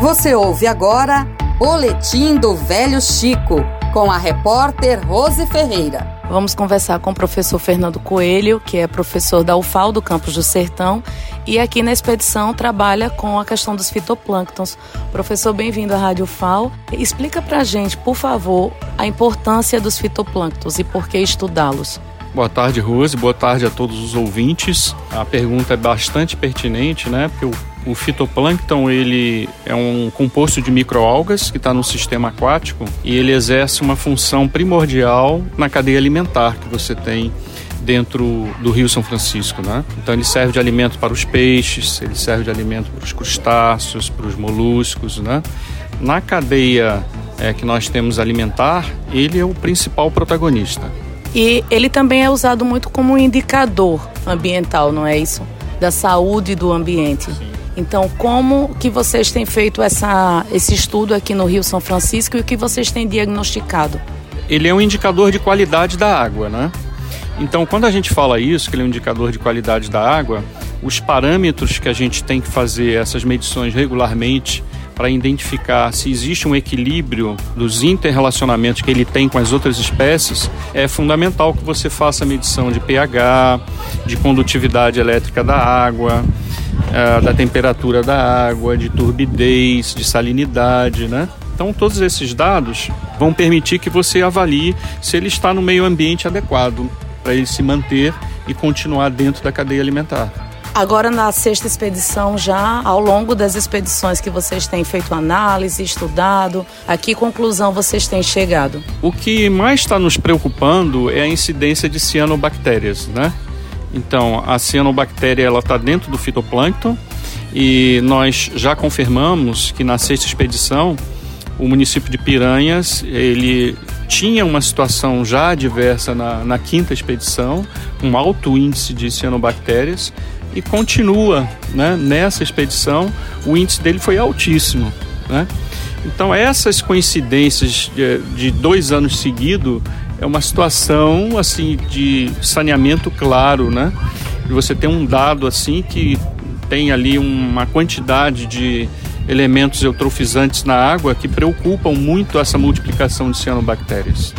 Você ouve agora Boletim do Velho Chico, com a repórter Rose Ferreira. Vamos conversar com o professor Fernando Coelho, que é professor da UFAL do Campus do Sertão e aqui na expedição trabalha com a questão dos fitoplânctons. Professor, bem-vindo à Rádio UFAL. Explica pra gente, por favor, a importância dos fitoplânctons e por que estudá-los. Boa tarde, Rose. Boa tarde a todos os ouvintes. A pergunta é bastante pertinente, né? Porque o, o fitoplâncton ele é um composto de microalgas que está no sistema aquático e ele exerce uma função primordial na cadeia alimentar que você tem dentro do Rio São Francisco, né? Então ele serve de alimento para os peixes, ele serve de alimento para os crustáceos, para os moluscos, né? Na cadeia é, que nós temos alimentar, ele é o principal protagonista. E ele também é usado muito como indicador ambiental, não é isso? Da saúde do ambiente. Sim. Então, como que vocês têm feito essa, esse estudo aqui no Rio São Francisco e o que vocês têm diagnosticado? Ele é um indicador de qualidade da água, né? Então, quando a gente fala isso, que ele é um indicador de qualidade da água, os parâmetros que a gente tem que fazer essas medições regularmente para identificar se existe um equilíbrio dos interrelacionamentos que ele tem com as outras espécies, é fundamental que você faça a medição de pH, de condutividade elétrica da água, é, da temperatura da água, de turbidez, de salinidade, né? Então, todos esses dados vão permitir que você avalie se ele está no meio ambiente adequado para ele se manter e continuar dentro da cadeia alimentar. Agora, na sexta expedição, já ao longo das expedições que vocês têm feito análise, estudado, a que conclusão vocês têm chegado? O que mais está nos preocupando é a incidência de cianobactérias, né? Então, a cianobactéria ela está dentro do fitoplâncton e nós já confirmamos que na sexta expedição o município de Piranhas ele tinha uma situação já adversa na, na quinta expedição, um alto índice de cianobactérias e continua né, nessa expedição, o índice dele foi altíssimo. Né? Então, essas coincidências de, de dois anos seguidos é uma situação assim de saneamento claro, né? E você tem um dado assim que tem ali uma quantidade de elementos eutrofizantes na água que preocupam muito essa multiplicação de cianobactérias.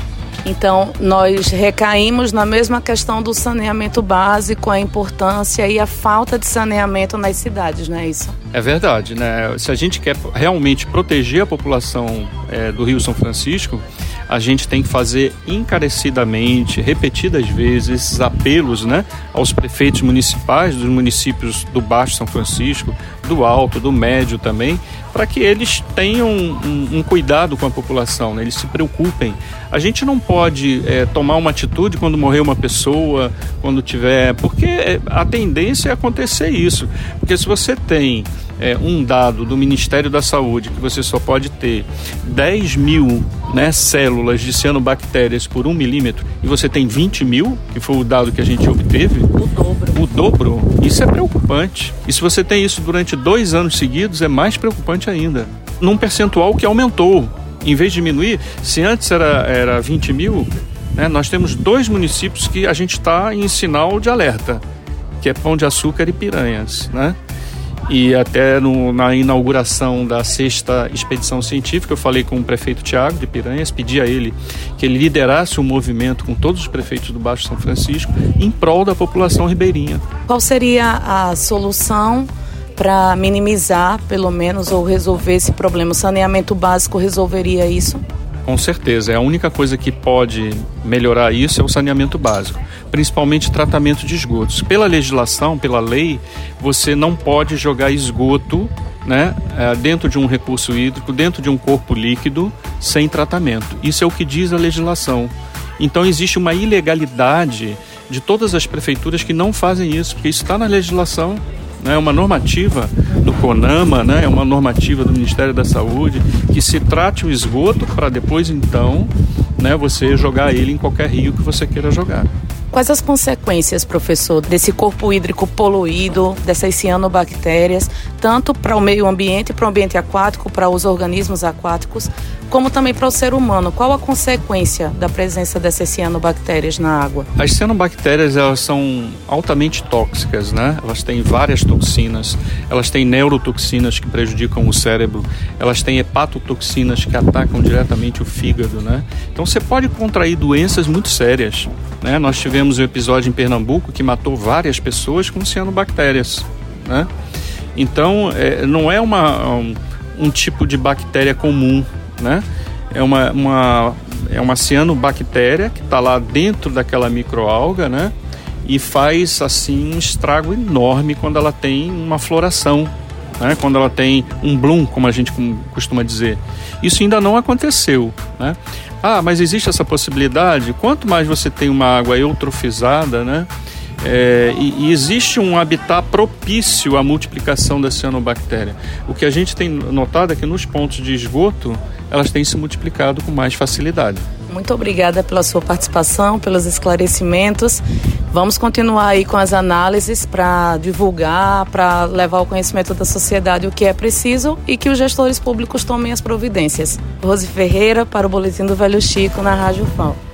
Então, nós recaímos na mesma questão do saneamento básico, a importância e a falta de saneamento nas cidades, não é isso? É verdade, né? Se a gente quer realmente proteger a população é, do Rio São Francisco, a gente tem que fazer encarecidamente, repetidas vezes, esses apelos né, aos prefeitos municipais dos municípios do Baixo São Francisco, do Alto, do Médio também, para que eles tenham um, um, cuidado com a população, né, eles se preocupem. A gente não pode é, tomar uma atitude quando morrer uma pessoa, quando tiver. Porque é, a tendência é acontecer isso. Porque se você tem é, um dado do Ministério da Saúde que você só pode ter 10 mil né, células de cianobactérias por um milímetro e você tem 20 mil, que foi o dado que a gente obteve, o dobro. O dobro, isso é preocupante. E se você tem isso durante dois anos seguidos, é mais preocupante ainda. Num percentual que aumentou. Em vez de diminuir, se antes era, era 20 mil, né, nós temos dois municípios que a gente está em sinal de alerta, que é Pão de Açúcar e Piranhas, né? E até no, na inauguração da sexta expedição científica, eu falei com o prefeito Tiago de Piranhas, pedi a ele que ele liderasse o um movimento com todos os prefeitos do Baixo São Francisco em prol da população ribeirinha. Qual seria a solução para minimizar, pelo menos, ou resolver esse problema? O saneamento básico resolveria isso? Com certeza, é a única coisa que pode melhorar isso é o saneamento básico principalmente tratamento de esgotos. Pela legislação, pela lei, você não pode jogar esgoto né, é, dentro de um recurso hídrico, dentro de um corpo líquido, sem tratamento. Isso é o que diz a legislação. Então existe uma ilegalidade de todas as prefeituras que não fazem isso, porque isso está na legislação, né, é uma normativa do CONAMA, né, é uma normativa do Ministério da Saúde, que se trate o esgoto para depois então né, você jogar ele em qualquer rio que você queira jogar. Quais as consequências, professor, desse corpo hídrico poluído, dessas cianobactérias, tanto para o meio ambiente, para o ambiente aquático, para os organismos aquáticos? como também para o ser humano. Qual a consequência da presença dessas cianobactérias na água? As cianobactérias elas são altamente tóxicas, né? Elas têm várias toxinas, elas têm neurotoxinas que prejudicam o cérebro, elas têm hepatotoxinas que atacam diretamente o fígado, né? Então você pode contrair doenças muito sérias. Né? Nós tivemos um episódio em Pernambuco que matou várias pessoas com cianobactérias. Né? Então, é, não é uma, um, um, tipo de bactéria comum, né? É uma, uma, é uma cianobactéria que está lá dentro daquela microalga, né? E faz, assim, um estrago enorme quando ela tem uma floração, né? Quando ela tem um bloom, como a gente costuma dizer. Isso ainda não aconteceu, né? Ah, mas existe essa possibilidade? Quanto mais você tem uma água eutrofizada, né? É, e, e, existe um habitat propício à multiplicação da cianobactéria. O que a gente tem notado é que nos pontos de esgoto elas têm se multiplicado com mais facilidade. Muito obrigada pela sua participação, pelos esclarecimentos. Vamos continuar aí com as análises para divulgar, para levar ao conhecimento da sociedade o que é preciso e que os gestores públicos tomem as providências. Rose Ferreira para o Boletim do Velho Chico na Rádio FAO.